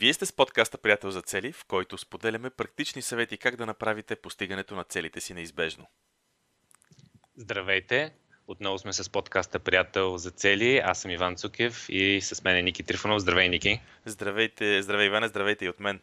Вие сте с подкаста Приятел за цели, в който споделяме практични съвети как да направите постигането на целите си неизбежно. Здравейте! Отново сме с подкаста Приятел за цели. Аз съм Иван Цукев и с мен е Ники Трифонов. Здравей, Ники! Здравейте, здравей Иване, здравейте и от мен.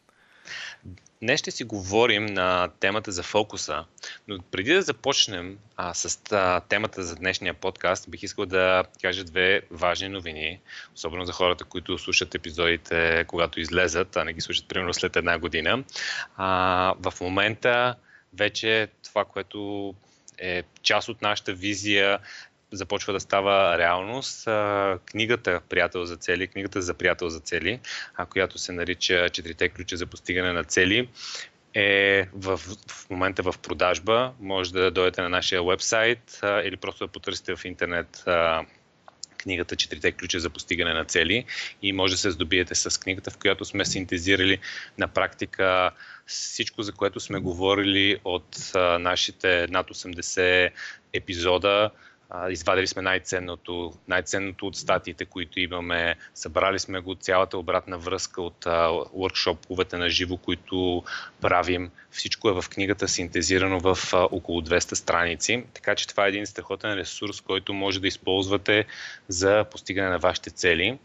Днес ще си говорим на темата за фокуса, но преди да започнем а, с а, темата за днешния подкаст, бих искал да кажа две важни новини, особено за хората, които слушат епизодите, когато излезат, а не ги слушат примерно след една година. А, в момента вече това, което е част от нашата визия започва да става реалност. Книгата Приятел за цели, книгата за приятел за цели, която се нарича Четирите ключа за постигане на цели, е в, в момента в продажба. Може да дойдете на нашия вебсайт или просто да потърсите в интернет книгата Четирите ключа за постигане на цели и може да се здобиете с книгата, в която сме синтезирали на практика всичко, за което сме говорили от нашите над 80 епизода, извадили сме най-ценното, най-ценното от статиите, които имаме, събрали сме го цялата обратна връзка от workshoповете на живо, които правим. Всичко е в книгата синтезирано в а, около 200 страници, така че това е един страхотен ресурс, който може да използвате за постигане на вашите цели.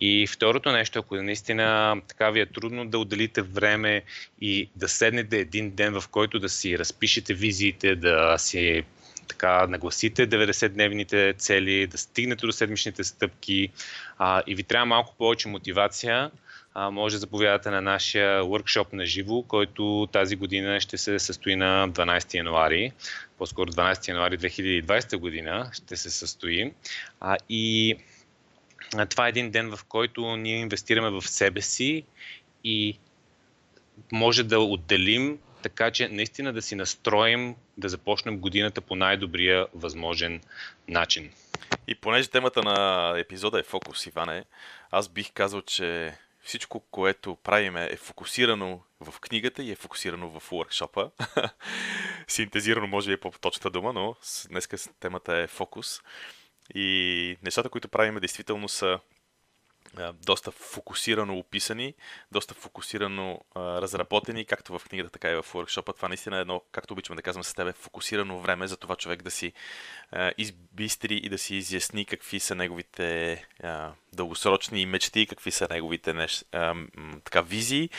И второто нещо, ако наистина така ви е трудно да отделите време и да седнете един ден, в който да си разпишете визиите, да си така нагласите 90-дневните цели, да стигнете до седмичните стъпки. А, и ви трябва малко повече мотивация, а, може да заповядате на нашия workshop на живо, който тази година ще се състои на 12 януари, по-скоро 12 януари 2020 година ще се състои. А, и а, това е един ден, в който ние инвестираме в себе си и може да отделим така че наистина да си настроим да започнем годината по най-добрия възможен начин. И понеже темата на епизода е фокус, Иване, аз бих казал, че всичко, което правим е фокусирано в книгата и е фокусирано в уркшопа. Синтезирано може би е по-точната дума, но днес темата е фокус. И нещата, които правим, действително са доста фокусирано описани, доста фокусирано а, разработени, както в книгата, така и в workshop Това наистина е едно, както обичаме да казваме с тебе, фокусирано време за това човек да си а, избистри и да си изясни какви са неговите а, дългосрочни мечти, какви са неговите неш, а, така, визии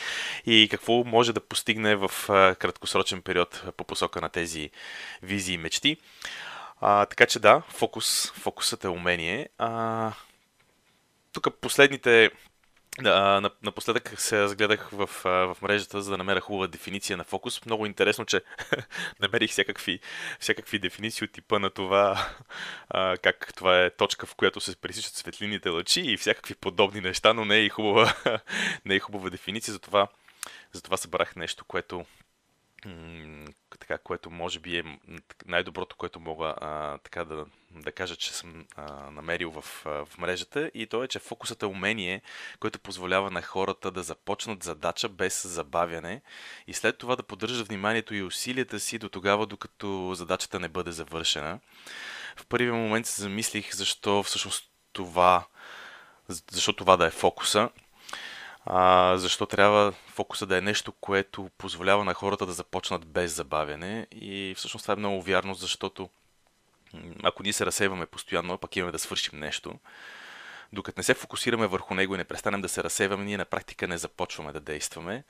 и какво може да постигне в а, краткосрочен период по посока на тези визии и мечти. А, така че да, фокус, фокусът е умение. А, тук последните а, напоследък се разгледах в, в мрежата, за да намеря хубава дефиниция на фокус. Много интересно, че намерих всякакви, всякакви дефиниции от типа на това, а, как това е точка, в която се пресичат светлините лъчи и всякакви подобни неща, но не е и хубава, не е хубава дефиниция, затова, затова събрах нещо, което така, което може би е най-доброто, което мога а, така да, да кажа, че съм а, намерил в, в мрежата и то е, че фокусът е умение, което позволява на хората да започнат задача без забавяне и след това да поддържат вниманието и усилията си до тогава, докато задачата не бъде завършена. В първия момент се замислих защо всъщност това, защо това да е фокуса а, защо трябва фокуса да е нещо, което позволява на хората да започнат без забавяне. И всъщност това е много вярно, защото ако ние се разсейваме постоянно, пък имаме да свършим нещо, докато не се фокусираме върху него и не престанем да се разсейваме, ние на практика не започваме да действаме.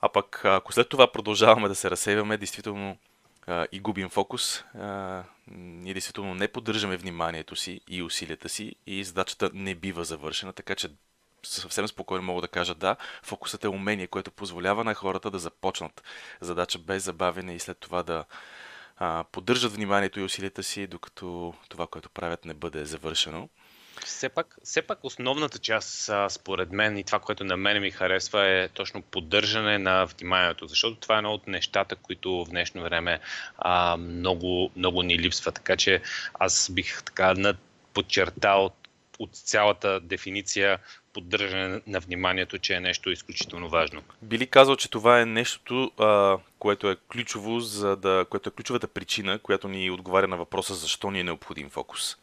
А пък ако след това продължаваме да се разсейваме, действително а, и губим фокус, а, ние действително не поддържаме вниманието си и усилията си и задачата не бива завършена, така че съвсем спокойно мога да кажа да, фокусът е умение, което позволява на хората да започнат задача без забавяне и след това да а, поддържат вниманието и усилията си, докато това, което правят, не бъде завършено. Все пак, все пак основната част, според мен, и това, което на мен ми харесва, е точно поддържане на вниманието, защото това е едно от нещата, които в днешно време а, много, много ни липсва. Така че аз бих така подчертал от цялата дефиниция поддържане на вниманието, че е нещо изключително важно. Били казал, че това е нещо, а, което е ключово, за да, което е ключовата причина, която ни отговаря на въпроса защо ни е необходим фокус.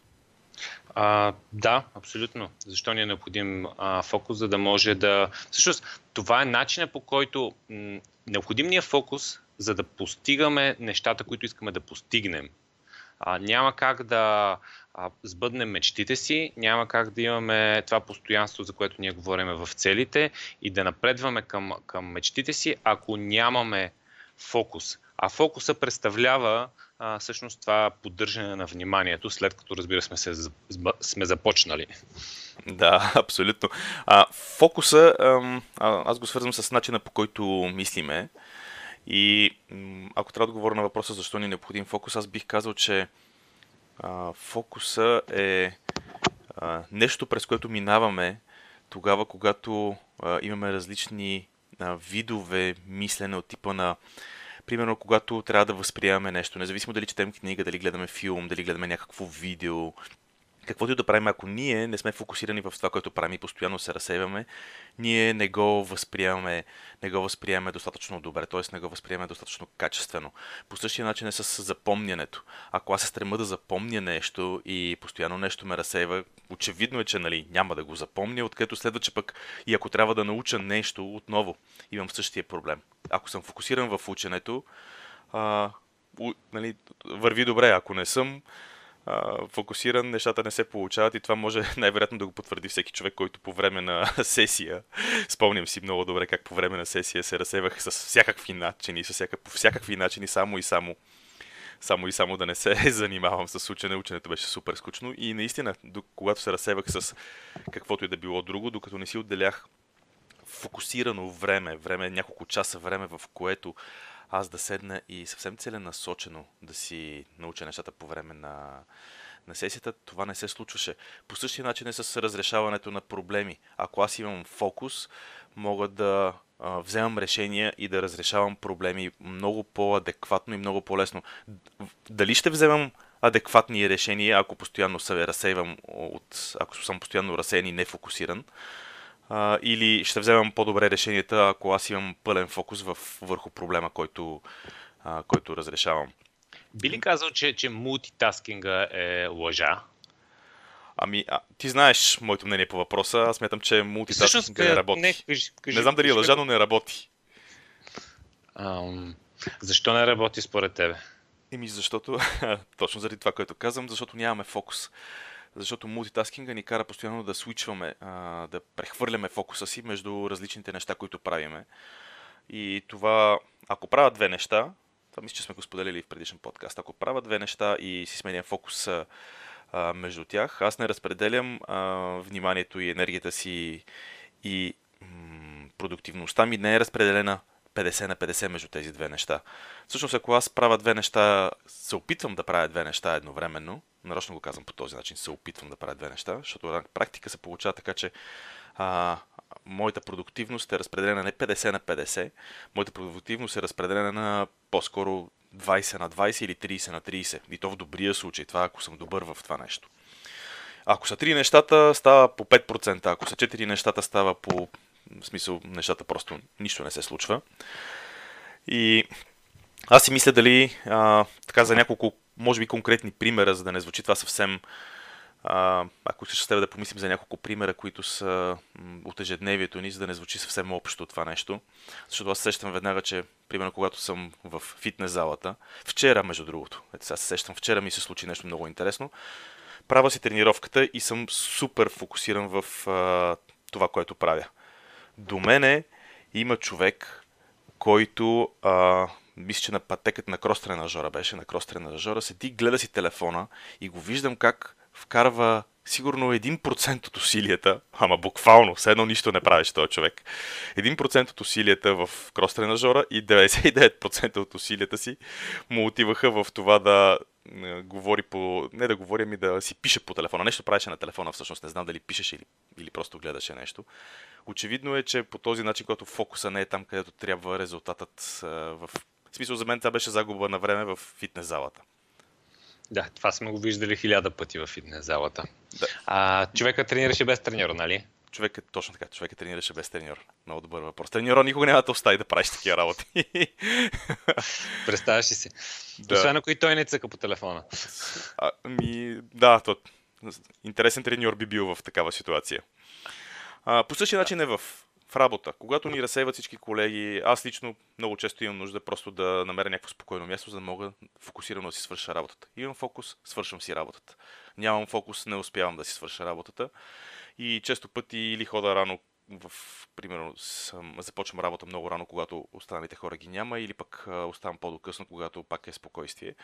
А, да, абсолютно. Защо ни е необходим а, фокус, за да може да... Всъщност, това е начинът по който м- необходим ни е фокус, за да постигаме нещата, които искаме да постигнем. А, няма как да а, сбъднем мечтите си, няма как да имаме това постоянство, за което ние говорим в целите и да напредваме към, към мечтите си, ако нямаме фокус. А фокуса представлява а, всъщност това поддържане на вниманието, след като разбира сме, се, сме започнали. Да, абсолютно. А, фокуса, а, аз го свързвам с начина по който мислиме. И ако трябва да говоря на въпроса защо ни е необходим фокус, аз бих казал, че фокуса е а, нещо, през което минаваме тогава, когато а, имаме различни а, видове мислене от типа на примерно, когато трябва да възприемаме нещо, независимо дали четем книга, дали гледаме филм, дали гледаме някакво видео, каквото и да правим, ако ние не сме фокусирани в това, което правим и постоянно се разсейваме, ние не го възприемаме, не го възприемаме достатъчно добре, т.е. не го възприемаме достатъчно качествено. По същия начин е с запомнянето. Ако аз се стрема да запомня нещо и постоянно нещо ме разсейва, очевидно е, че нали, няма да го запомня, откъдето следва, че пък и ако трябва да науча нещо отново, имам същия проблем. Ако съм фокусиран в ученето, а, у, нали, върви добре. Ако не съм, фокусиран, нещата не се получават и това може най-вероятно да го потвърди всеки човек, който по време на сесия, спомням си много добре как по време на сесия се разсевах с всякакви начини, с всякак, по всякакви начини, само и само само и само да не се занимавам с учене. Ученето беше супер скучно и наистина, когато се разсевах с каквото и да било друго, докато не си отделях фокусирано време, време, няколко часа време, в което аз да седна и съвсем целенасочено да си науча нещата по време на, на сесията, това не се случваше. По същия начин е с разрешаването на проблеми. Ако аз имам фокус, мога да а, вземам решения и да разрешавам проблеми много по-адекватно и много по-лесно. Дали ще вземам адекватни решения, ако постоянно се разсейвам от, ако съм постоянно разсеян и нефокусиран, а, или ще вземам по-добре решенията, ако аз имам пълен фокус в, върху проблема, който, а, който разрешавам. Би ли казал, че, че мултитаскинга е лъжа? Ами, а, ти знаеш моето мнение по въпроса. Аз смятам, че мултитаскинга не работи. Не, кажи, кажи, не знам дали е лъжа, но не работи. Ам, защо не работи според тебе? Еми, защото, точно заради това, което казвам, защото нямаме фокус защото мултитаскинга ни кара постоянно да свичваме, да прехвърляме фокуса си между различните неща, които правиме. И това, ако правя две неща, това мисля, че сме го споделили в предишен подкаст, ако правя две неща и си сменям фокуса между тях, аз не разпределям вниманието и енергията си и продуктивността ми не е разпределена 50 на 50 между тези две неща. Всъщност, ако аз правя две неща, се опитвам да правя две неща едновременно, нарочно го казвам по този начин, се опитвам да правя две неща, защото на практика се получава така, че а, моята продуктивност е разпределена не 50 на 50, моята продуктивност е разпределена на по-скоро 20 на 20 или 30 на 30. И то в добрия случай, това ако съм добър в това нещо. Ако са 3 нещата, става по 5%, ако са 4 нещата, става по... В смисъл, нещата просто нищо не се случва. И аз си мисля дали а, така за няколко може би конкретни примера, за да не звучи това съвсем а, ако ще трябва да помислим за няколко примера, които са от ежедневието ни, за да не звучи съвсем общо това нещо. Защото аз сещам веднага, че, примерно, когато съм в фитнес залата, вчера, между другото, ето сега се сещам, вчера ми се случи нещо много интересно, правя си тренировката и съм супер фокусиран в а, това, което правя. До мене има човек, който а, мисля, че на пътеката на крос тренажора беше, на крос тренажора, седи, гледа си телефона и го виждам как вкарва сигурно 1% от усилията, ама буквално, все едно нищо не правиш този човек. 1% от усилията в крос тренажора и 99% от усилията си му отиваха в това да говори по... Не да говори, ами да си пише по телефона. Нещо правеше на телефона, всъщност не знам дали пишеше или, или просто гледаше нещо. Очевидно е, че по този начин, когато фокуса не е там, където трябва, резултатът в в смисъл за мен това беше загуба на време в фитнес залата. Да, това сме го виждали хиляда пъти в фитнес залата. Да. А, човека тренираше без треньор, нали? Човекът, точно така, човекът тренираше без треньор. Много добър въпрос. Треньора никога няма да остави да правиш такива работи. Представяш ли си? Да. Освен ако и той не цъка по телефона. А, ми, да, то, интересен треньор би бил в такава ситуация. А, по същия начин е в, в работа. Когато ни разсейват всички колеги, аз лично много често имам нужда просто да намеря някакво спокойно място, за да мога фокусирано да си свърша работата. Имам фокус, свършвам си работата. Нямам фокус, не успявам да си свърша работата. И често пъти или хода рано в, примерно, съм, започвам работа много рано, когато останалите хора ги няма, или пък оставам по-докъсно, когато пак е спокойствие.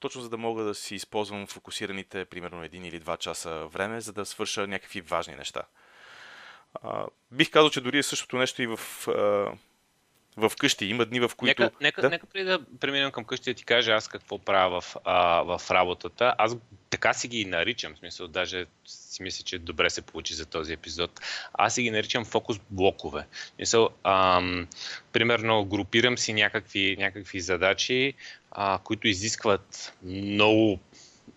Точно за да мога да си използвам фокусираните, примерно, един или два часа време, за да свърша някакви важни неща. А, бих казал, че дори е същото нещо и в, а, в къщи. Има дни, в които... Нека, нека, да? нека преди да преминем към къщи да ти кажа аз какво правя в, а, в работата. Аз така си ги наричам, в смисъл, даже си мисля, че добре се получи за този епизод. Аз си ги наричам фокус блокове. Мисъл, ам, примерно, групирам си някакви, някакви задачи, а, които изискват много,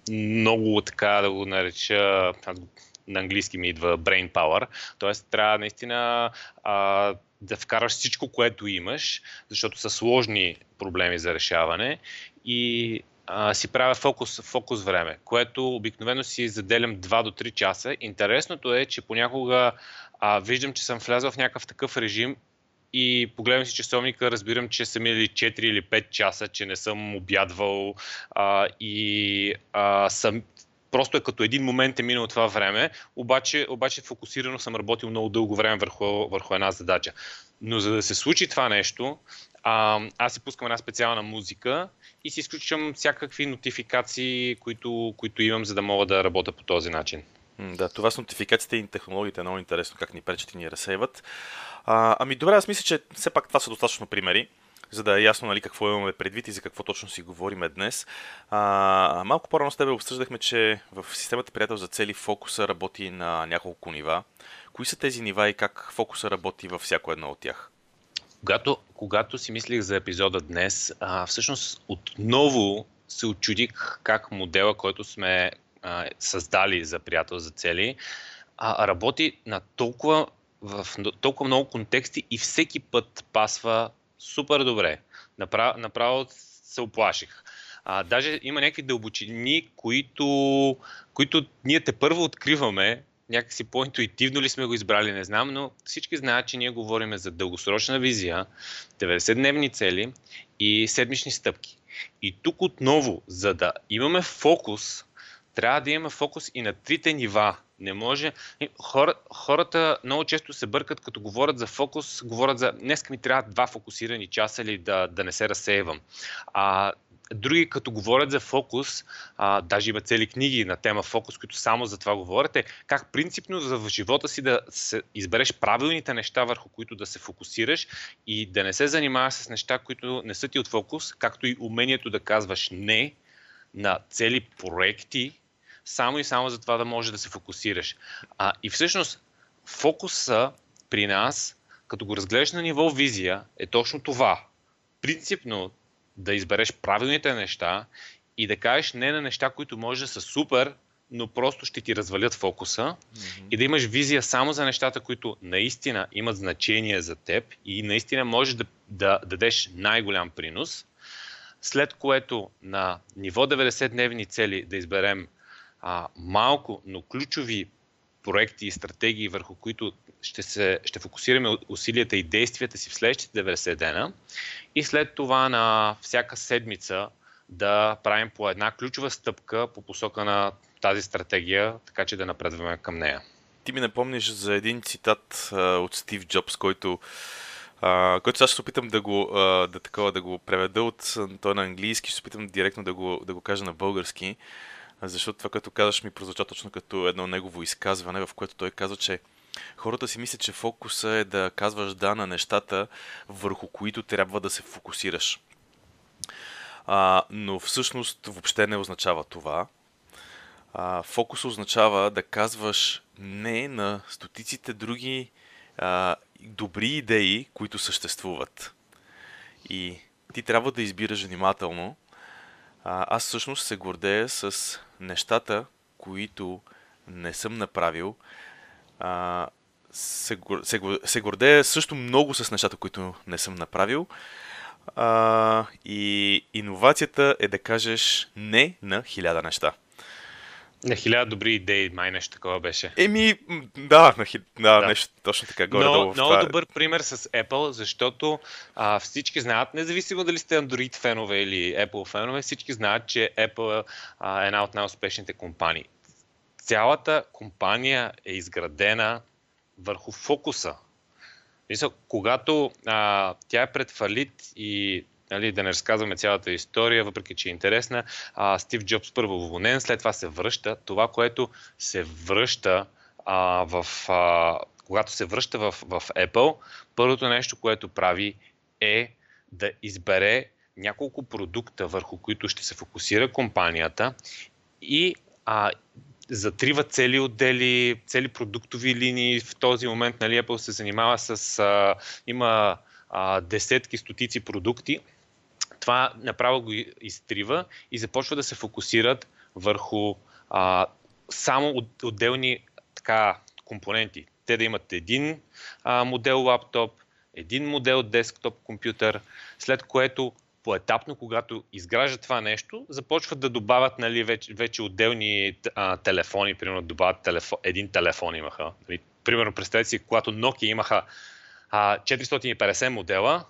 много така да го нареча, на английски ми идва brain power, т.е. трябва наистина а, да вкараш всичко, което имаш, защото са сложни проблеми за решаване и а, си правя фокус, фокус време, което обикновено си заделям 2 до 3 часа. Интересното е, че понякога а, виждам, че съм влязъл в някакъв такъв режим и погледам си часовника, разбирам, че са минали 4 или 5 часа, че не съм обядвал а, и а, съм, просто е като един момент е минало това време, обаче, обаче фокусирано съм работил много дълго време върху, върху една задача. Но за да се случи това нещо, а, аз си пускам една специална музика и си изключвам всякакви нотификации, които, които имам, за да мога да работя по този начин. Да, това с нотификациите и технологиите е много интересно как ни пречат и ни разсейват. А, ами добре, аз мисля, че все пак това са достатъчно примери за да е ясно нали, какво имаме предвид и за какво точно си говориме днес. А, малко по-рано с тебе обсъждахме, че в системата Приятел за цели фокуса работи на няколко нива. Кои са тези нива и как фокуса работи във всяко едно от тях? Когато, когато си мислих за епизода днес, а, всъщност отново се очудих как модела, който сме а, създали за приятел за цели, а, работи на толкова, в толкова много контексти и всеки път пасва супер добре. Направо, направо се оплаших. А, даже има някакви дълбочини, които, които ние те първо откриваме, някакси по-интуитивно ли сме го избрали, не знам, но всички знаят, че ние говорим за дългосрочна визия, 90-дневни цели и седмични стъпки. И тук отново, за да имаме фокус, трябва да имаме фокус и на трите нива не може. Хора, хората много често се бъркат, като говорят за фокус, говорят за днес ми трябва два фокусирани часа или да, да не се разсеивам. А, други, като говорят за фокус, а, даже има цели книги на тема фокус, които само за това говорят, е как принципно в живота си да се избереш правилните неща, върху които да се фокусираш и да не се занимаваш с неща, които не са ти от фокус, както и умението да казваш не на цели проекти, само и само за това да може да се фокусираш. А, и всъщност фокуса при нас, като го разгледаш на ниво визия, е точно това. Принципно да избереш правилните неща и да кажеш не на неща, които може да са супер, но просто ще ти развалят фокуса mm-hmm. и да имаш визия само за нещата, които наистина имат значение за теб и наистина можеш да, да дадеш най-голям принос, след което на ниво 90-дневни цели да изберем а, малко, но ключови проекти и стратегии, върху които ще, се, ще фокусираме усилията и действията си в следващите 90 дена и след това на всяка седмица да правим по една ключова стъпка по посока на тази стратегия, така че да напредваме към нея. Ти ми напомниш за един цитат а, от Стив Джобс, който Uh, който сега ще се опитам да го, uh, да, такова, да го преведа от той на английски, ще се опитам директно да го, да го кажа на български защото това, като казваш, ми прозвуча точно като едно негово изказване, в което той казва, че хората си мислят, че фокуса е да казваш да на нещата, върху които трябва да се фокусираш. А, но всъщност въобще не означава това. А, фокус означава да казваш не на стотиците други а, добри идеи, които съществуват. И ти трябва да избираш внимателно. Аз всъщност се гордея с нещата, които не съм направил, а, се, се, се гордея също много с нещата, които не съм направил. А, и иновацията е да кажеш не на хиляда неща. На хиляда добри идеи, май нещо такова беше. Еми, да, на хи... да, да. нещо точно така. Горе много, долу много това... добър пример с Apple, защото а, всички знаят, независимо дали сте Android фенове или Apple фенове, всички знаят, че Apple а, е една от най-успешните компании. Цялата компания е изградена върху фокуса. Мисля, когато а, тя е пред фалит и нали, да не разказваме цялата история, въпреки че е интересна. А, Стив Джобс първо уволнен, след това се връща. Това, което се връща а, в, а, когато се връща в, в Apple, първото нещо, което прави е да избере няколко продукта, върху които ще се фокусира компанията и а, затрива цели отдели, цели продуктови линии. В този момент нали, Apple се занимава с... А, има а, десетки, стотици продукти това направо го изтрива и започва да се фокусират върху а, само от, отделни така, компоненти. Те да имат един а, модел лаптоп, един модел десктоп компютър, след което поетапно, когато изграждат това нещо, започват да добавят нали, вече, вече отделни а, телефони, примерно добавят телефон, един телефон имаха. Нали, примерно представете си, когато Nokia имаха а, 450 модела,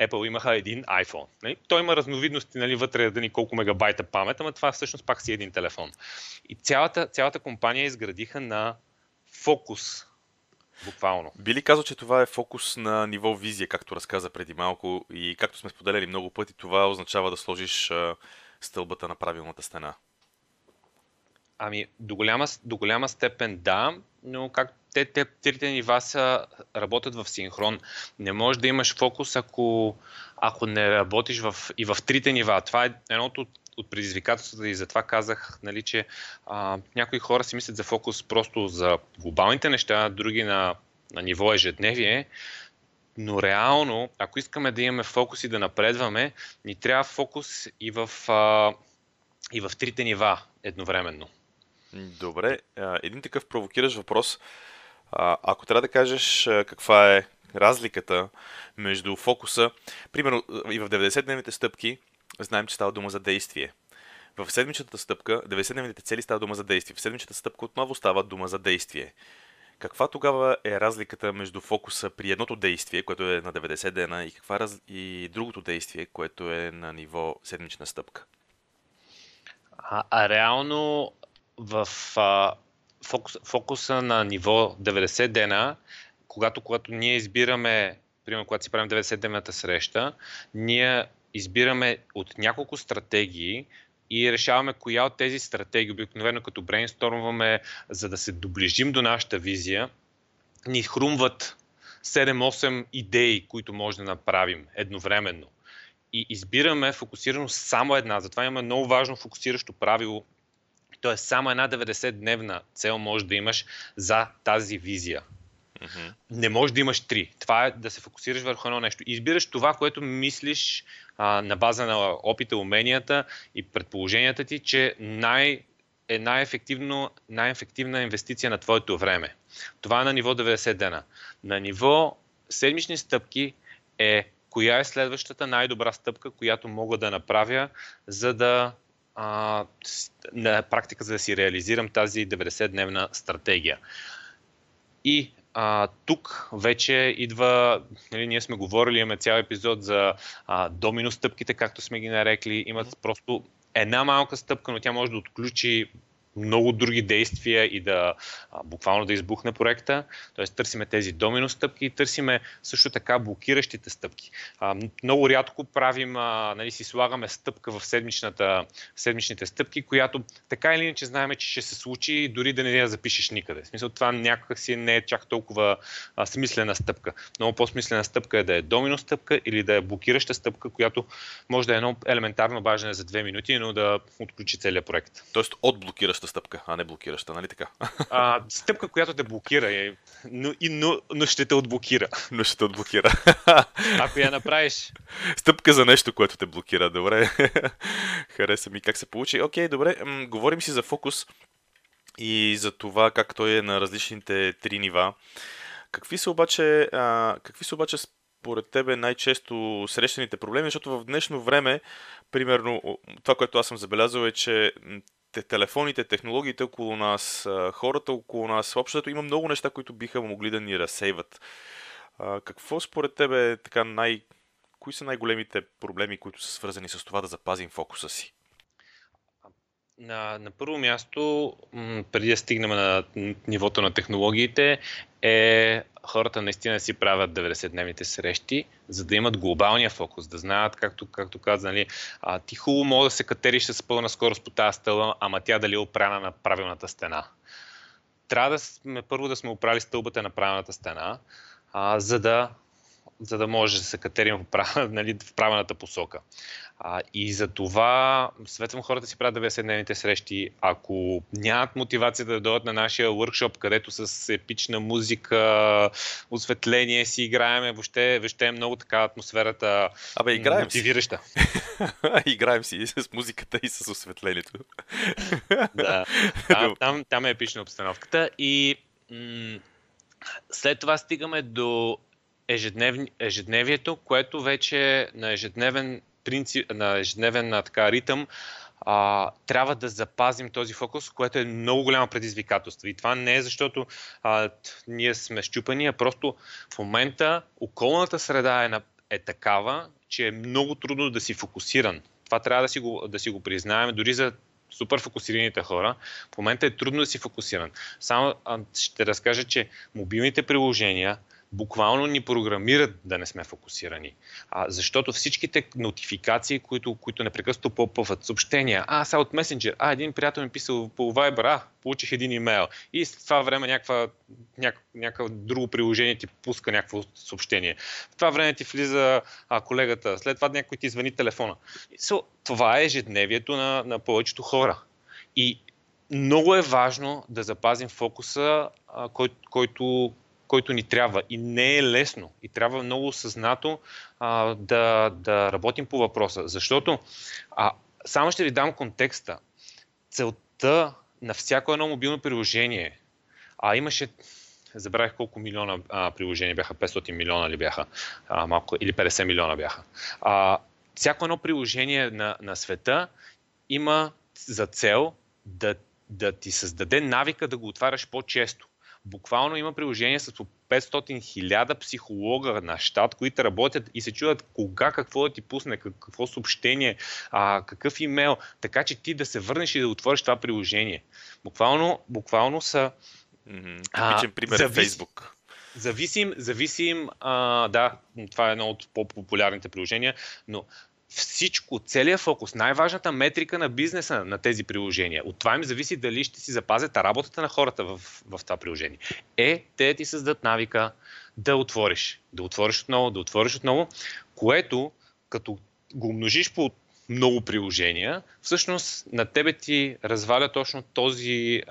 Apple имаха един iPhone. Нали? Той има разновидности нали, вътре да ни колко мегабайта памет, ама това всъщност пак си един телефон. И цялата, цялата компания изградиха на фокус. Буквално. Би ли казал, че това е фокус на ниво визия, както разказа преди малко и както сме споделяли много пъти, това означава да сложиш стълбата на правилната стена? Ами, до голяма, до голяма степен да, но как те, те трите нива са, работят в синхрон. Не можеш да имаш фокус, ако, ако не работиш в, и в трите нива. Това е едното от предизвикателствата и затова казах, нали, че а, някои хора си мислят за фокус просто за глобалните неща, други на, на ниво ежедневие, но реално, ако искаме да имаме фокус и да напредваме, ни трябва фокус и в, а, и в трите нива едновременно. Добре, един такъв провокиращ въпрос. Ако трябва да кажеш каква е разликата между фокуса, примерно и в 90-дневните стъпки, знаем, че става дума за действие. В седмичната стъпка, 90-дневните цели става дума за действие. В седмичната стъпка отново става дума за действие. Каква тогава е разликата между фокуса при едното действие, което е на 90 дена, и, каква раз... и другото действие, което е на ниво седмична стъпка? А, а реално в а, фокус, фокуса на ниво 90 дена, когато, когато ние избираме, примерно когато си правим 90-денната среща, ние избираме от няколко стратегии и решаваме коя от тези стратегии, обикновено като брейнстормваме, за да се доближим до нашата визия, ни хрумват 7-8 идеи, които може да направим едновременно. И избираме фокусирано само една. Затова имаме много важно фокусиращо правило Тоест, само една 90-дневна цел може да имаш за тази визия. Mm-hmm. Не можеш да имаш три. Това е да се фокусираш върху едно нещо. Избираш това, което мислиш а, на база на опита, уменията и предположенията ти, че най- е най-ефективно, най-ефективна инвестиция на твоето време. Това е на ниво 90 дена. На ниво седмични стъпки е коя е следващата най-добра стъпка, която мога да направя, за да а, на практика, за да си реализирам тази 90-дневна стратегия. И а, тук вече идва, нали, ние сме говорили, имаме цял епизод за а, домино стъпките, както сме ги нарекли. Имат просто една малка стъпка, но тя може да отключи много други действия и да а, буквално да избухне проекта. Тоест търсиме тези домино стъпки и търсиме също така блокиращите стъпки. А, много рядко правим, а, нали, си слагаме стъпка в седмичната, седмичните стъпки, която така или иначе знаем, че ще се случи, дори да не я запишеш никъде. В смисъл това някак си не е чак толкова а, смислена стъпка. Много по-смислена стъпка е да е домино стъпка или да е блокираща стъпка, която може да е едно елементарно бажане за две минути, но да отключи целият проект. Тоест от блокираща стъпка, а не блокираща, нали така? А, стъпка, която те блокира, е, но, и, но, но ще те отблокира. Но ще те отблокира. Ако я направиш. Стъпка за нещо, което те блокира, добре. Хареса ми как се получи. Окей, добре, м- говорим си за фокус и за това как той е на различните три нива. Какви са обаче, а, какви са обаче според тебе най-често срещаните проблеми, защото в днешно време, примерно, това, което аз съм забелязал е, че телефоните, технологиите около нас, хората около нас. Общото има много неща, които биха могли да ни разсейват. Какво според тебе е така най... Кои са най-големите проблеми, които са свързани с това да запазим фокуса си? На, на първо място, преди да стигнем на нивото на технологиите, е хората наистина си правят 90-дневните срещи, за да имат глобалния фокус, да знаят, както, както каза, нали, а, ти хубаво мога да се катериш с пълна скорост по тази стълба, ама тя дали е опрана на правилната стена. Трябва да сме, първо да сме оправили стълбата на правилната стена, а, за да за да може да се катерим в, прав... нали, в правилната посока. А, и за това светвам хората си правят 90-дневните срещи. Ако нямат мотивация да дойдат на нашия workshop, където с епична музика, осветление си играеме, въобще, въобще е много така атмосферата Абе, играем мотивираща. Си. играем си и с музиката и с осветлението. да, там, там, там е епична обстановката и м- след това стигаме до ежеднев, ежедневието, което вече на ежедневен принцип, на ежедневен така, ритъм а, трябва да запазим този фокус, което е много голямо предизвикателство. И това не е защото а, ние сме щупани, а просто в момента околната среда е, на, е такава, че е много трудно да си фокусиран. Това трябва да си го, да си го признаем, дори за супер фокусираните хора. В момента е трудно да си фокусиран. Само а, ще разкажа, че мобилните приложения, буквално ни програмират да не сме фокусирани. А, защото всичките нотификации, които, които непрекъснато попъват съобщения, а, сега от месенджер, а, един приятел ми писал по Viber, а, получих един имейл. И след това време някаква, няк, някакво друго приложение ти пуска някакво съобщение. В това време ти влиза а, колегата, след това някой ти звъни телефона. So, това е ежедневието на, на повечето хора. И много е важно да запазим фокуса, а, кой, който, който ни трябва. И не е лесно. И трябва много осъзнато а, да, да работим по въпроса. Защото, а, само ще ви дам контекста. Целта на всяко едно мобилно приложение, а имаше забравих колко милиона а, приложения бяха, 500 милиона ли бяха, а, малко, или 50 милиона бяха. А, всяко едно приложение на, на света има за цел да, да ти създаде навика да го отваряш по-често. Буквално има приложения с по 500 хиляда психолога на щат, които работят и се чудят кога какво да ти пусне, какво съобщение, а, какъв имейл, така че ти да се върнеш и да отвориш това приложение. Буквално, буквално са... Mm-hmm. Типичен пример е завис... Facebook. Зависим, зависим, а, да, това е едно от по-популярните приложения, но всичко, целият фокус, най-важната метрика на бизнеса на тези приложения, от това им зависи дали ще си запазят работата на хората в, в това приложение, е те ти създадат навика да отвориш, да отвориш отново, да отвориш отново, което като го умножиш по много приложения, всъщност на тебе ти разваля точно този,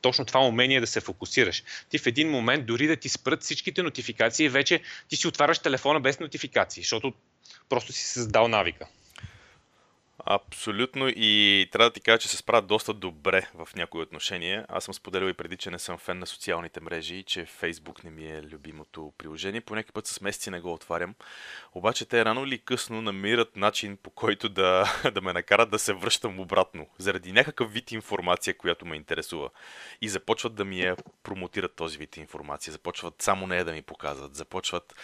точно това умение да се фокусираш. Ти в един момент, дори да ти спрат всичките нотификации, вече ти си отваряш телефона без нотификации, защото просто си създал навика. Абсолютно и трябва да ти кажа, че се справят доста добре в някои отношения. Аз съм споделил и преди, че не съм фен на социалните мрежи и че Facebook не ми е любимото приложение. По някакъв път с месеци не го отварям. Обаче те рано или късно намират начин по който да, да ме накарат да се връщам обратно. Заради някакъв вид информация, която ме интересува. И започват да ми я промотират този вид информация. Започват само нея да ми показват. Започват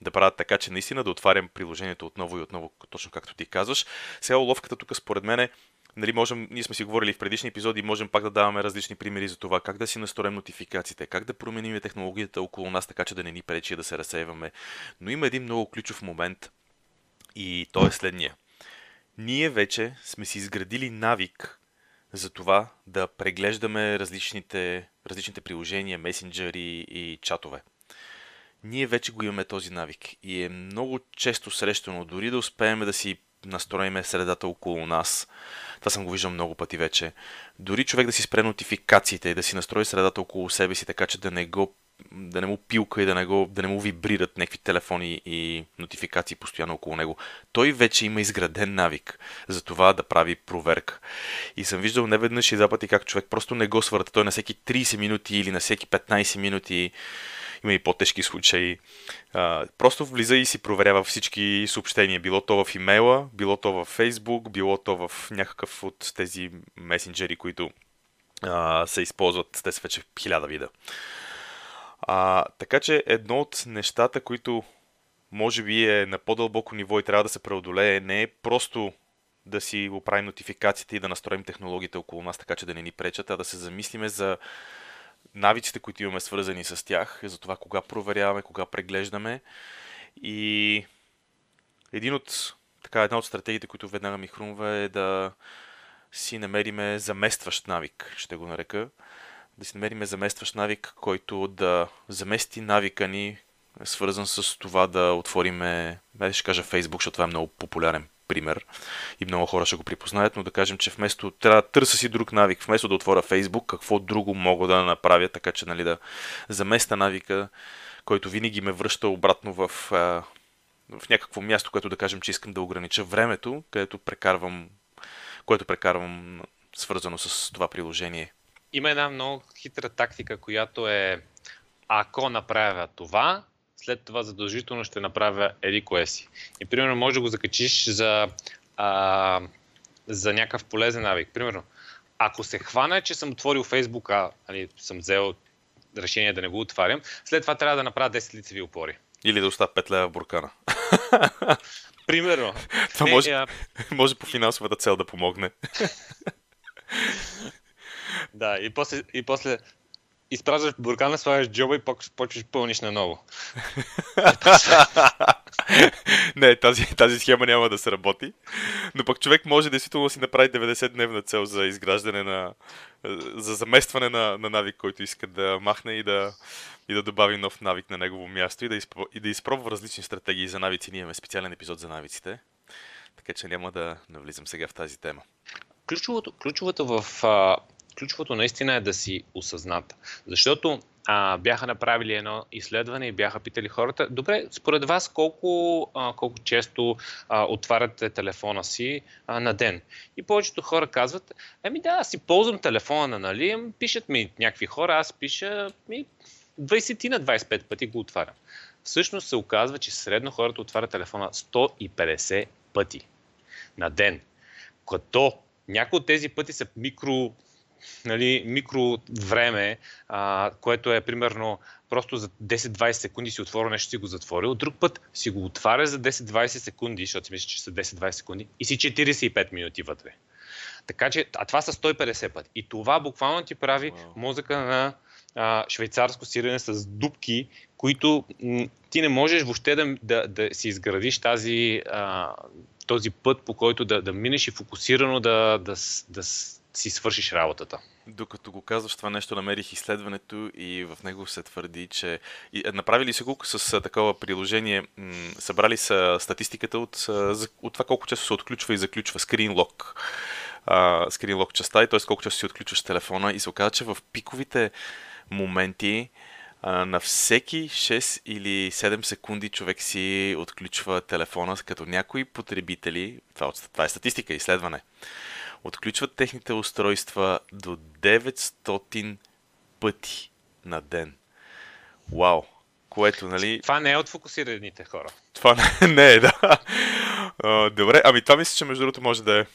да правят така, че наистина да отварям приложението отново и отново, точно както ти казваш. Сега уловката тук според мен е, нали, можем, ние сме си говорили в предишни епизоди, можем пак да даваме различни примери за това, как да си настроим нотификациите, как да променим технологията около нас, така че да не ни пречи да се разсейваме. Но има един много ключов момент и то е следния. Ние вече сме си изградили навик за това да преглеждаме различните, различните приложения, месенджери и чатове ние вече го имаме този навик и е много често срещано, дори да успеем да си настроиме средата около нас. Това съм го виждал много пъти вече. Дори човек да си спре нотификациите и да си настрои средата около себе си, така че да не го да не му пилка и да не, го, да не му вибрират някакви телефони и нотификации постоянно около него. Той вече има изграден навик за това да прави проверка. И съм виждал не веднъж и запъти как човек просто не го свърта. Той на всеки 30 минути или на всеки 15 минути има и по-тежки случаи. А, просто влиза и си проверява всички съобщения. Било то в имейла, било то в Фейсбук, било то в някакъв от тези месенджери, които а, се използват. Те са вече хиляда вида. А, така че едно от нещата, които може би е на по-дълбоко ниво и трябва да се преодолее, не е просто да си оправим нотификациите и да настроим технологиите около нас, така че да не ни пречат, а да се замислиме за навиците, които имаме свързани с тях, за това кога проверяваме, кога преглеждаме. И един от, така, една от стратегиите, които веднага ми хрумва е да си намериме заместващ навик, ще го нарека. Да си намериме заместващ навик, който да замести навика ни, свързан с това да отвориме, ще кажа Facebook, защото това е много популярен пример и много хора ще го припознаят, но да кажем, че вместо трябва да търся си друг навик, вместо да отворя Facebook, какво друго мога да направя, така че нали, да заместа навика, който винаги ме връща обратно в, в някакво място, което да кажем, че искам да огранича времето, където прекарвам, което прекарвам свързано с това приложение. Има една много хитра тактика, която е ако направя това, след това задължително ще направя еди кое си. И примерно може да го закачиш за, а, за някакъв полезен навик. Примерно, ако се хвана, че съм отворил Фейсбук, а нали, съм взел решение да не го отварям, след това трябва да направя 10 лицеви опори. Или да оставя 5 лева в буркана. Примерно. Това може, а... може по финансовата цел да помогне. да, и после, и после изпразваш буркана, слагаш джоба и почваш пълниш наново. не, тази, тази схема няма да се работи. Но пък човек може действително да си направи 90-дневна цел за изграждане на... за заместване на, на навик, който иска да махне и да, и да добави нов навик на негово място и да, изпро, и да изпробва различни стратегии за навици. Ние имаме специален епизод за навиците, така че няма да навлизам сега в тази тема. Ключовото, ключовото в а, ключовото наистина е да си осъзната. Защото а, бяха направили едно изследване и бяха питали хората, добре, според вас колко, а, колко често а, отваряте телефона си а, на ден? И повечето хора казват, еми да, аз си ползвам телефона на Налием, пишат ми някакви хора, аз пиша ми 20 на 25 пъти го отварям. Всъщност се оказва, че средно хората отварят телефона 150 пъти на ден. Като някои от тези пъти са микро нали, микро време, а, което е примерно просто за 10-20 секунди си отворил нещо, си го затворил, друг път си го отваря за 10-20 секунди, защото си мисля, че са 10-20 секунди, и си 45 минути вътре. Така че, а това са 150 пъти. И това буквално ти прави wow. мозъка на а, швейцарско сирене с дубки, които м- ти не можеш въобще да, да, да си изградиш тази, а, този път, по който да, да минеш и фокусирано да, да, да, си свършиш работата. Докато го казваш това нещо, намерих изследването и в него се твърди, че и, е, направили са го с такова приложение, м- събрали са статистиката от, от това колко често се отключва и заключва скринлок. Скринлок частта и т.е. колко често си отключваш телефона и се оказа, че в пиковите моменти а, на всеки 6 или 7 секунди човек си отключва телефона, като някои потребители, това, това е статистика, изследване, отключват техните устройства до 900 пъти на ден. Вау! Което, нали... Това не е от фокусираните хора. Това не, не е, да. Добре, ами това мисля, че между другото може да е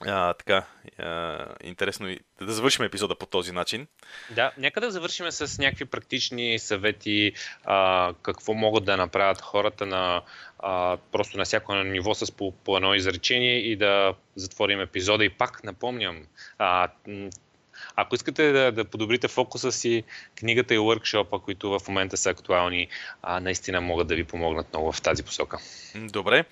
а, така, а, интересно и да завършим епизода по този начин. Да, нека да завършим с някакви практични съвети, а, какво могат да направят хората на а, просто на всяко ниво с по, по едно изречение и да затворим епизода. И пак напомням, а, ако искате да, да подобрите фокуса си, книгата и workshop които в момента са актуални, а, наистина могат да ви помогнат много в тази посока. Добре.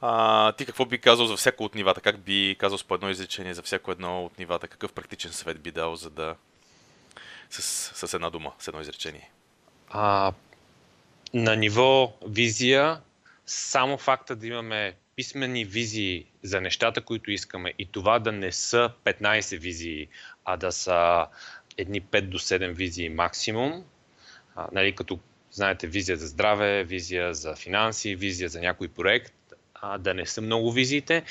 А, ти какво би казал за всяко от нивата? Как би казал с по едно изречение за всяко едно от нивата? Какъв практичен съвет би дал, за да... с, с една дума, с едно изречение? А, на ниво визия, само факта да имаме писмени визии за нещата, които искаме и това да не са 15 визии, а да са едни 5 до 7 визии максимум, а, нали, като знаете, визия за здраве, визия за финанси, визия за някой проект, а, да не са много визиите.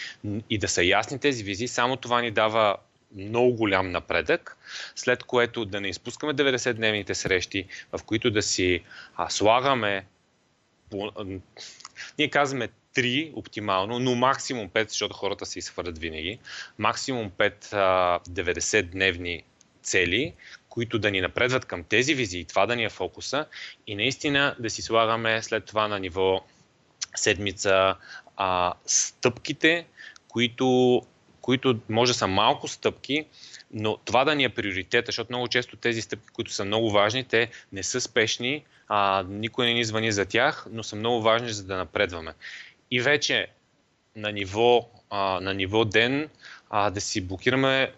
И да са ясни тези визии. Само това ни дава много голям напредък, след което да не изпускаме 90-дневните срещи, в които да си а, слагаме, по, а, ние казваме 3 оптимално, но максимум 5, защото хората се изхвърлят винаги, максимум 5 а, 90-дневни цели, които да ни напредват към тези визии, това да ни е фокуса. И наистина да си слагаме след това на ниво седмица а, стъпките, които, които може да са малко стъпки, но това да ни е приоритет, защото много често тези стъпки, които са много важни, те не са спешни, а, никой не ни звъни за тях, но са много важни за да напредваме. И вече на ниво, а, на ниво ден а, да си блокираме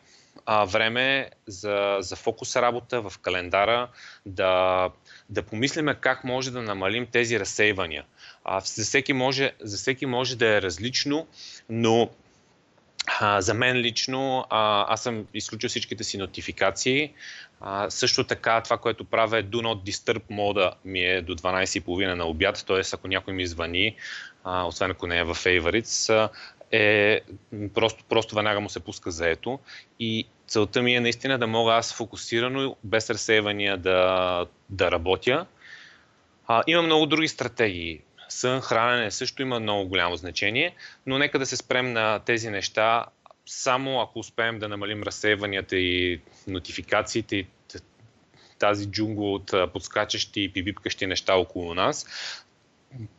а, време за, за фокус работа в календара, да, да помислиме как може да намалим тези разсейвания. За, всеки може, за всеки може да е различно, но а, за мен лично а, аз съм изключил всичките си нотификации. А, също така това, което правя е Do Not Disturb мода ми е до 12.30 на обяд, т.е. ако някой ми звъни, а, освен ако не е в Favorites, е просто, просто веднага му се пуска заето и целта ми е наистина да мога аз фокусирано, без разсейвания да, да работя. А, има много други стратегии. Сън, хранене също има много голямо значение, но нека да се спрем на тези неща, само ако успеем да намалим разсейванията и нотификациите и тази джунгла от подскачащи и пибипкащи неща около нас,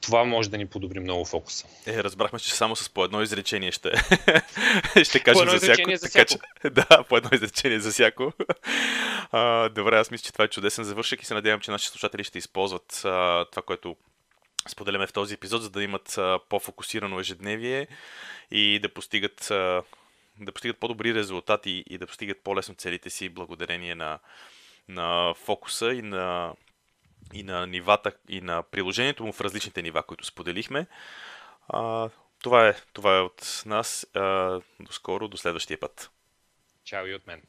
това може да ни подобри много фокуса. Е, разбрахме, че само с по едно изречение ще, ще кажем по едно за всяко. За всяко. Така, че, да, по едно изречение за всяко. А, добре, аз мисля, че това е чудесен завършък и се надявам, че нашите слушатели ще използват а, това, което споделяме в този епизод, за да имат по-фокусирано ежедневие и да постигат, да постигат по-добри резултати и да постигат по-лесно целите си благодарение на, на фокуса и на и на нивата и на приложението му в различните нива, които споделихме. Това, е, това е от нас. До скоро, до следващия път. Чао и от мен.